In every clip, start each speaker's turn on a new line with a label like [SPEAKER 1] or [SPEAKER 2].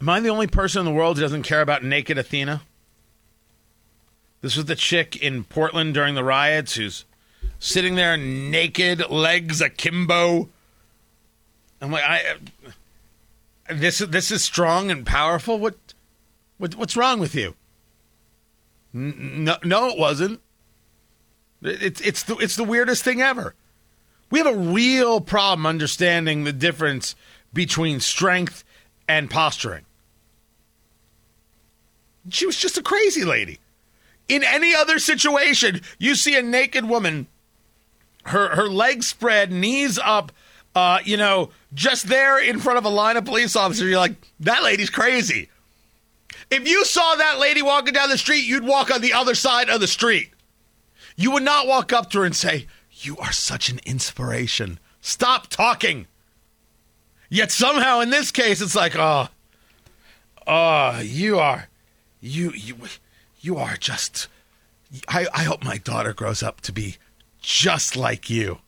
[SPEAKER 1] Am I the only person in the world who doesn't care about naked Athena? This was the chick in Portland during the riots who's sitting there naked, legs akimbo. I'm like, I. This this is strong and powerful. What, what what's wrong with you? No, no, it wasn't. It's it's the it's the weirdest thing ever. We have a real problem understanding the difference between strength and posturing. She was just a crazy lady. In any other situation, you see a naked woman, her her legs spread, knees up, uh, you know, just there in front of a line of police officers. You're like, that lady's crazy. If you saw that lady walking down the street, you'd walk on the other side of the street. You would not walk up to her and say, You are such an inspiration. Stop talking. Yet somehow in this case, it's like, oh, oh, you are, you, you, you are just. I, I hope my daughter grows up to be just like you.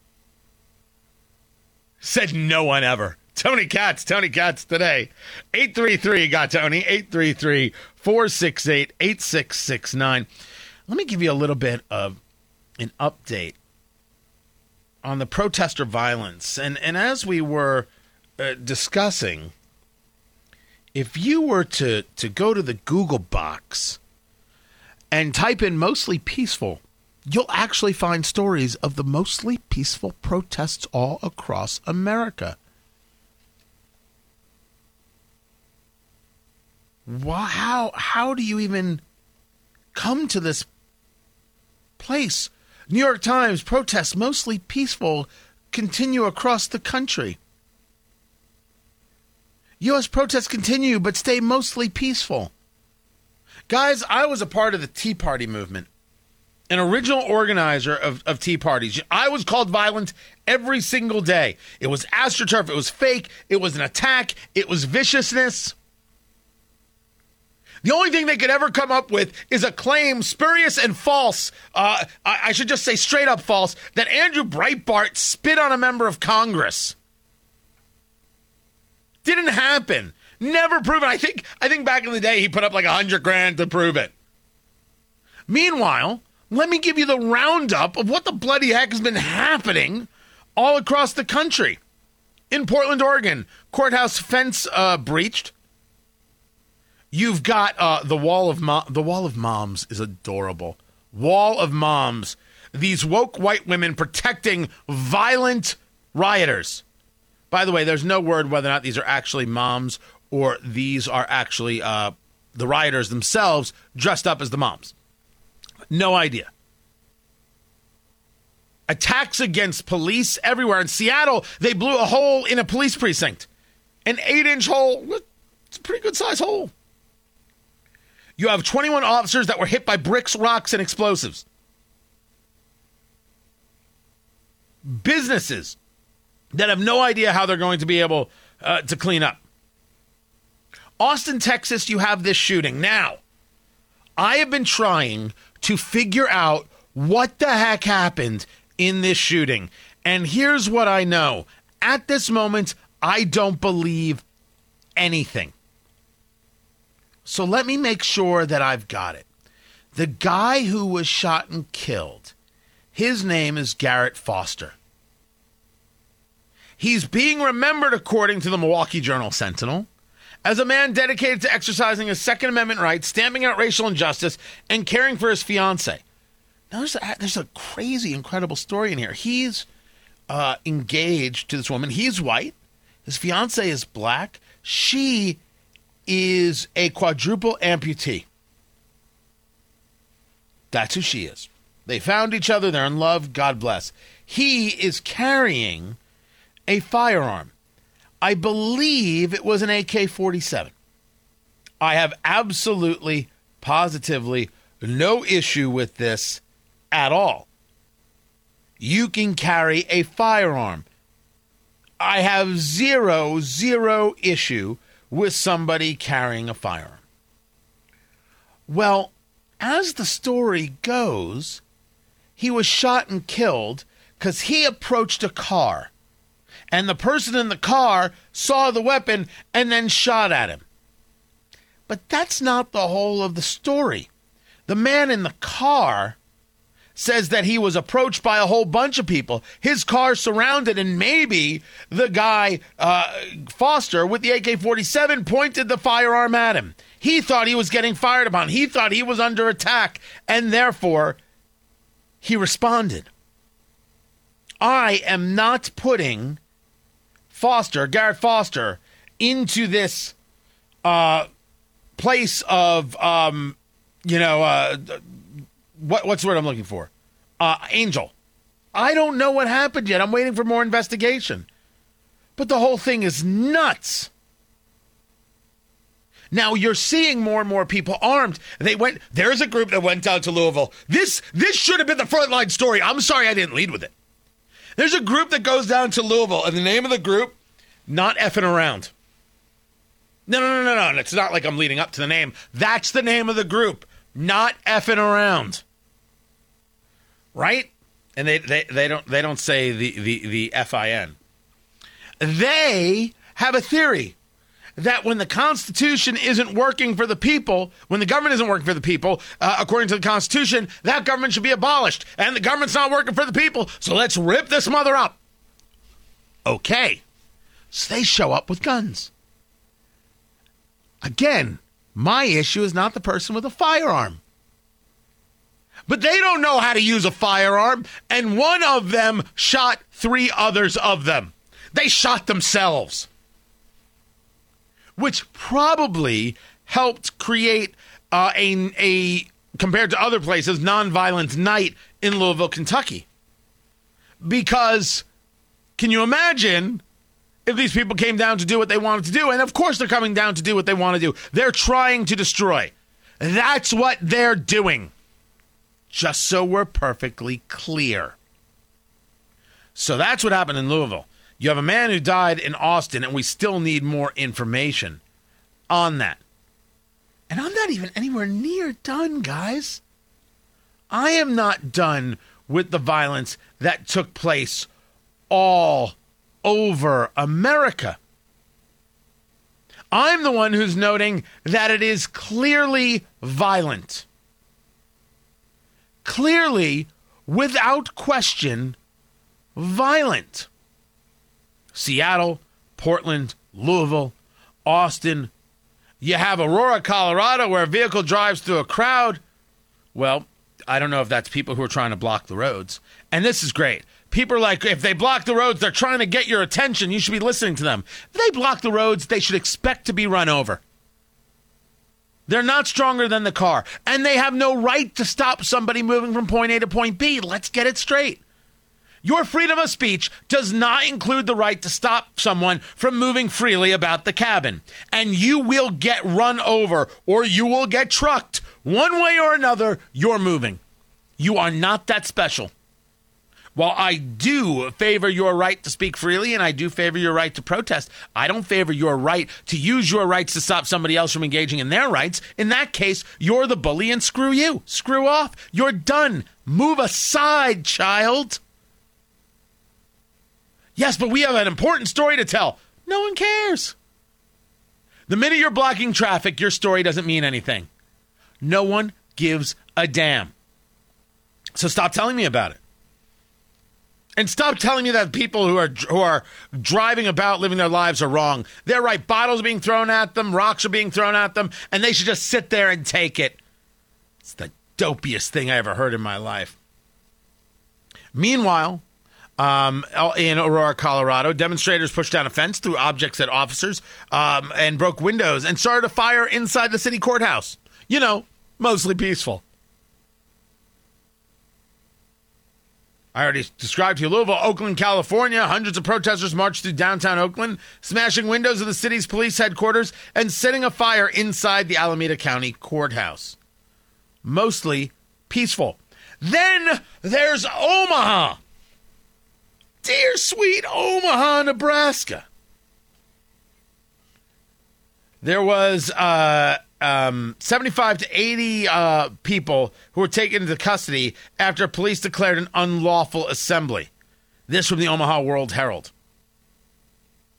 [SPEAKER 1] Said no one ever. Tony Katz, Tony Katz today. 833 got Tony, 833 468 8669. Let me give you a little bit of an update on the protester violence. And, and as we were uh, discussing, if you were to, to go to the Google box and type in mostly peaceful, you'll actually find stories of the mostly peaceful protests all across America. How, how do you even come to this place? New York Times protests mostly peaceful continue across the country. U.S. protests continue but stay mostly peaceful. Guys, I was a part of the Tea Party movement, an original organizer of, of Tea Parties. I was called violent every single day. It was astroturf, it was fake, it was an attack, it was viciousness. The only thing they could ever come up with is a claim, spurious and false, uh, I, I should just say straight up false, that Andrew Breitbart spit on a member of Congress. Didn't happen. Never proven. I think I think back in the day he put up like a hundred grand to prove it. Meanwhile, let me give you the roundup of what the bloody heck has been happening all across the country. In Portland, Oregon, courthouse fence uh, breached. You've got uh, the wall of Mo- the wall of moms is adorable. Wall of moms. These woke white women protecting violent rioters. By the way, there's no word whether or not these are actually moms or these are actually uh, the rioters themselves dressed up as the moms. No idea. Attacks against police everywhere. In Seattle, they blew a hole in a police precinct. An eight inch hole. It's a pretty good size hole. You have 21 officers that were hit by bricks, rocks, and explosives. Businesses that have no idea how they're going to be able uh, to clean up. Austin, Texas, you have this shooting. Now, I have been trying to figure out what the heck happened in this shooting. And here's what I know at this moment, I don't believe anything. So let me make sure that I've got it. The guy who was shot and killed, his name is Garrett Foster. He's being remembered, according to the Milwaukee Journal Sentinel, as a man dedicated to exercising his Second Amendment rights, stamping out racial injustice, and caring for his fiancee. Now, there's a, there's a crazy, incredible story in here. He's uh, engaged to this woman. He's white. His fiancee is black. She is a quadruple amputee. That's who she is. They found each other. They're in love. God bless. He is carrying a firearm. I believe it was an AK 47. I have absolutely, positively no issue with this at all. You can carry a firearm. I have zero, zero issue with somebody carrying a firearm. Well, as the story goes, he was shot and killed because he approached a car and the person in the car saw the weapon and then shot at him. But that's not the whole of the story. The man in the car says that he was approached by a whole bunch of people. His car surrounded, and maybe the guy, uh, Foster, with the AK 47 pointed the firearm at him. He thought he was getting fired upon. He thought he was under attack, and therefore he responded. I am not putting Foster, Garrett Foster, into this uh, place of, um, you know, uh, what, what's the word I'm looking for? Uh, Angel. I don't know what happened yet. I'm waiting for more investigation. But the whole thing is nuts. Now you're seeing more and more people armed. They went. There's a group that went down to Louisville. This this should have been the frontline story. I'm sorry I didn't lead with it. There's a group that goes down to Louisville, and the name of the group, not effing around. No, no, no, no, no. It's not like I'm leading up to the name. That's the name of the group, not effing around. Right? And they, they, they don't they don't say the, the, the F-I-N. They have a theory that when the Constitution isn't working for the people, when the government isn't working for the people, uh, according to the Constitution, that government should be abolished. And the government's not working for the people, so let's rip this mother up. Okay. So they show up with guns. Again, my issue is not the person with a firearm. But they don't know how to use a firearm, and one of them shot three others of them. They shot themselves which probably helped create uh, a, a, compared to other places, nonviolent night in Louisville, Kentucky. Because can you imagine if these people came down to do what they wanted to do? And of course, they're coming down to do what they want to do. They're trying to destroy. That's what they're doing. Just so we're perfectly clear. So that's what happened in Louisville. You have a man who died in Austin, and we still need more information on that. And I'm not even anywhere near done, guys. I am not done with the violence that took place all over America. I'm the one who's noting that it is clearly violent. Clearly, without question, violent. Seattle, Portland, Louisville, Austin. You have Aurora, Colorado, where a vehicle drives through a crowd. Well, I don't know if that's people who are trying to block the roads. And this is great. People are like, if they block the roads, they're trying to get your attention. You should be listening to them. If they block the roads, they should expect to be run over. They're not stronger than the car, and they have no right to stop somebody moving from point A to point B. Let's get it straight. Your freedom of speech does not include the right to stop someone from moving freely about the cabin. And you will get run over or you will get trucked. One way or another, you're moving. You are not that special. While I do favor your right to speak freely and I do favor your right to protest, I don't favor your right to use your rights to stop somebody else from engaging in their rights. In that case, you're the bully and screw you. Screw off. You're done. Move aside, child. Yes, but we have an important story to tell. No one cares. The minute you're blocking traffic, your story doesn't mean anything. No one gives a damn. So stop telling me about it. And stop telling me that people who are who are driving about living their lives are wrong. They're right. Bottles are being thrown at them, rocks are being thrown at them, and they should just sit there and take it. It's the dopiest thing I ever heard in my life. Meanwhile, um, in Aurora, Colorado. Demonstrators pushed down a fence, threw objects at officers, um, and broke windows and started a fire inside the city courthouse. You know, mostly peaceful. I already described to you Louisville, Oakland, California. Hundreds of protesters marched through downtown Oakland, smashing windows of the city's police headquarters and setting a fire inside the Alameda County courthouse. Mostly peaceful. Then there's Omaha dear sweet Omaha, Nebraska. There was uh, um, 75 to 80 uh, people who were taken into custody after police declared an unlawful assembly. This from the Omaha World Herald.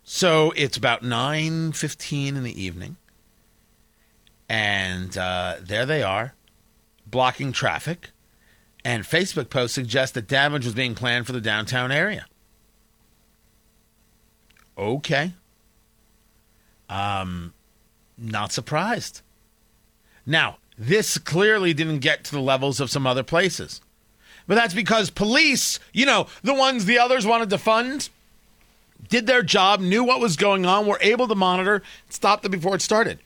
[SPEAKER 1] So it's about 9:15 in the evening. And uh, there they are, blocking traffic. And Facebook posts suggest that damage was being planned for the downtown area. Okay. Um, not surprised. Now, this clearly didn't get to the levels of some other places. But that's because police, you know, the ones the others wanted to fund, did their job, knew what was going on, were able to monitor, stopped it before it started.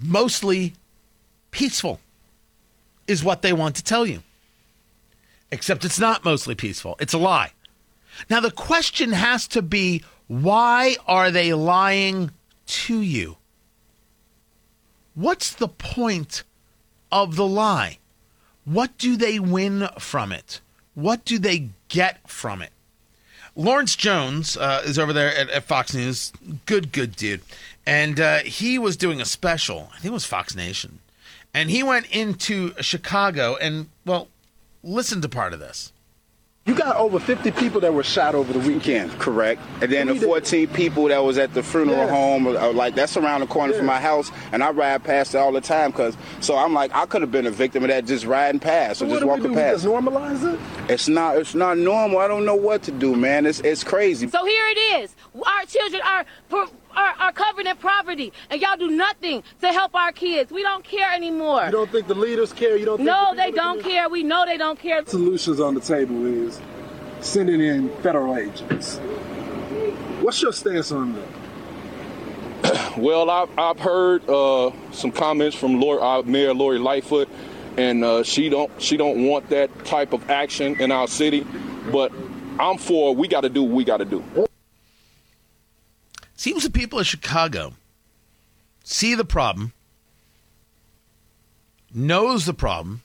[SPEAKER 1] Mostly peaceful is what they want to tell you. Except it's not mostly peaceful, it's a lie. Now, the question has to be why are they lying to you? What's the point of the lie? What do they win from it? What do they get from it? Lawrence Jones uh, is over there at, at, Fox News. Good, good dude. And uh, he was doing a special, I think it was Fox Nation. And he went into Chicago and, well, listen to part of this.
[SPEAKER 2] You got over 50 people that were shot over the weekend.
[SPEAKER 3] Correct. And then the 14 people that was at the funeral yeah. home, uh, like that's around the corner yeah. from my house, and I ride past it all the time. Cause so I'm like, I could have been a victim of that just riding past
[SPEAKER 2] so
[SPEAKER 3] or just walking past.
[SPEAKER 2] We just normalize it.
[SPEAKER 3] It's not. It's not normal. I don't know what to do, man. It's it's crazy.
[SPEAKER 4] So here it is. Our children are. Per- are, are covered in poverty, and y'all do nothing to help our kids. We don't care anymore.
[SPEAKER 2] You don't think the leaders care? You don't?
[SPEAKER 4] no, the they don't care. We know they don't care.
[SPEAKER 2] Solutions on the table is sending in federal agents. What's your stance on that?
[SPEAKER 5] well, I've, I've heard uh, some comments from Lord, uh, Mayor Lori Lightfoot, and uh, she don't she don't want that type of action in our city. But I'm for. We got to do what we got to do.
[SPEAKER 1] Seems the people of Chicago see the problem, knows the problem,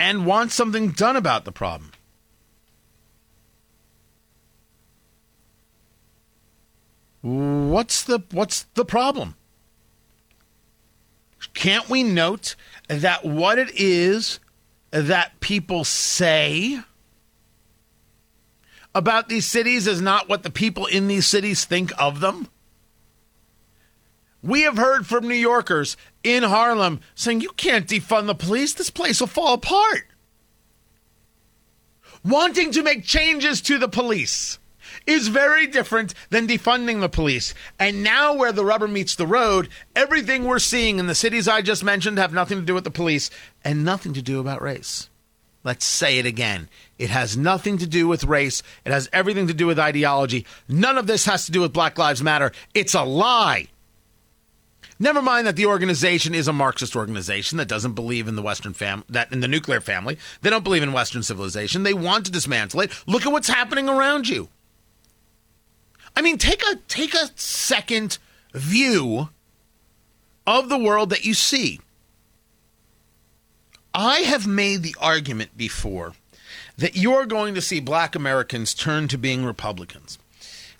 [SPEAKER 1] and wants something done about the problem. What's the what's the problem? Can't we note that what it is that people say about these cities is not what the people in these cities think of them? We have heard from New Yorkers in Harlem saying, you can't defund the police. This place will fall apart. Wanting to make changes to the police is very different than defunding the police. And now, where the rubber meets the road, everything we're seeing in the cities I just mentioned have nothing to do with the police and nothing to do about race. Let's say it again. It has nothing to do with race. It has everything to do with ideology. None of this has to do with Black Lives Matter. It's a lie. Never mind that the organization is a Marxist organization that doesn't believe in the Western fam that in the nuclear family. They don't believe in Western civilization. They want to dismantle it. Look at what's happening around you. I mean, take a take a second view of the world that you see. I have made the argument before that you're going to see black Americans turn to being Republicans.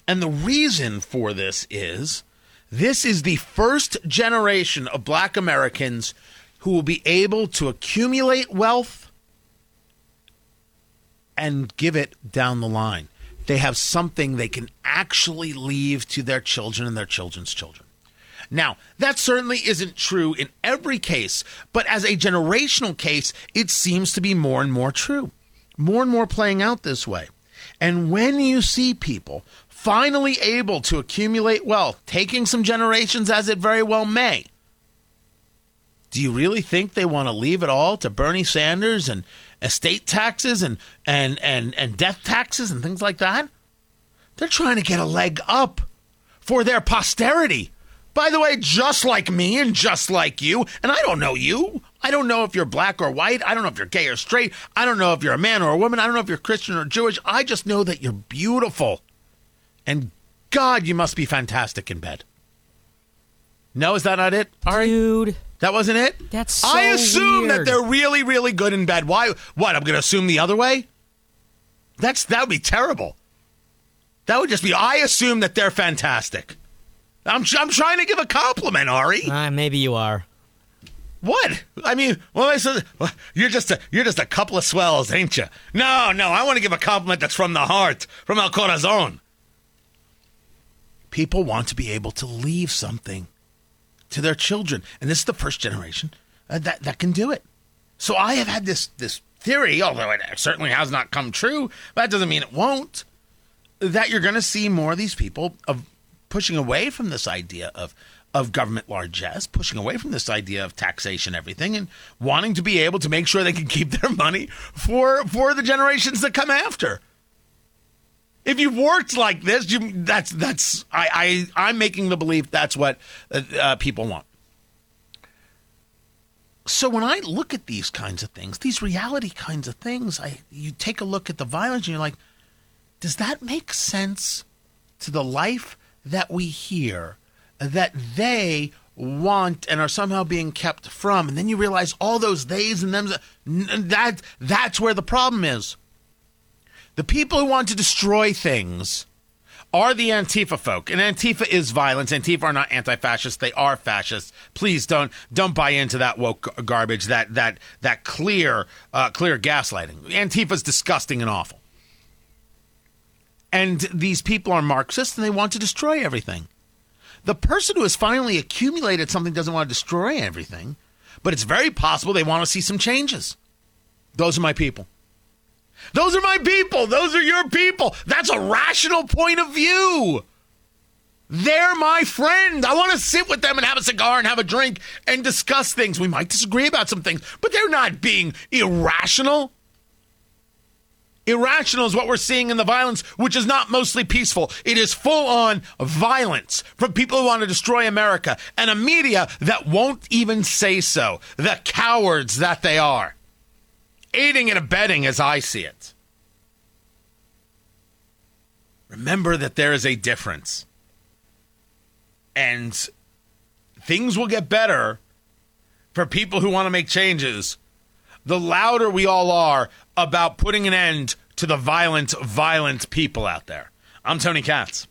[SPEAKER 1] And the reason for this is this is the first generation of black Americans who will be able to accumulate wealth and give it down the line. They have something they can actually leave to their children and their children's children. Now, that certainly isn't true in every case, but as a generational case, it seems to be more and more true. More and more playing out this way. And when you see people finally able to accumulate wealth, taking some generations as it very well may. Do you really think they want to leave it all to Bernie Sanders and estate taxes and, and, and, and death taxes and things like that? They're trying to get a leg up for their posterity. By the way, just like me and just like you, and I don't know you. I don't know if you're black or white. I don't know if you're gay or straight. I don't know if you're a man or a woman. I don't know if you're Christian or Jewish. I just know that you're beautiful. And God, you must be fantastic in bed. No, is that not it?
[SPEAKER 6] Ari? Dude.
[SPEAKER 1] That wasn't it?
[SPEAKER 6] That's so
[SPEAKER 1] I assume
[SPEAKER 6] weird.
[SPEAKER 1] that they're really, really good in bed. Why? What? I'm going to assume the other way? That's that would be terrible. That would just be. I assume that they're fantastic. I'm I'm trying to give a compliment, Ari.
[SPEAKER 6] Uh, maybe you are.
[SPEAKER 1] What? I mean, well, I said you're just a you're just a couple of swells, ain't you? No, no. I want to give a compliment that's from the heart, from el corazon People want to be able to leave something to their children, and this is the first generation uh, that that can do it. So I have had this this theory, although it certainly has not come true. But that doesn't mean it won't. That you're going to see more of these people of pushing away from this idea of of government largesse, pushing away from this idea of taxation, everything, and wanting to be able to make sure they can keep their money for for the generations that come after. If you've worked like this, you, that's that's I, I I'm making the belief that's what uh, uh, people want. So when I look at these kinds of things, these reality kinds of things, I you take a look at the violence and you're like, does that make sense to the life that we hear that they want and are somehow being kept from? And then you realize all those theys and them that that's where the problem is. The people who want to destroy things are the Antifa folk, and Antifa is violence. Antifa are not anti-fascists; they are fascists. Please don't don't buy into that woke garbage, that that that clear uh, clear gaslighting. Antifa is disgusting and awful, and these people are Marxists, and they want to destroy everything. The person who has finally accumulated something doesn't want to destroy everything, but it's very possible they want to see some changes. Those are my people. Those are my people. Those are your people. That's a rational point of view. They're my friend. I want to sit with them and have a cigar and have a drink and discuss things. We might disagree about some things, but they're not being irrational. Irrational is what we're seeing in the violence, which is not mostly peaceful. It is full on violence from people who want to destroy America and a media that won't even say so. The cowards that they are aiding and abetting as I see it. Remember that there is a difference. And things will get better for people who want to make changes the louder we all are about putting an end to the violent, violent people out there. I'm Tony Katz.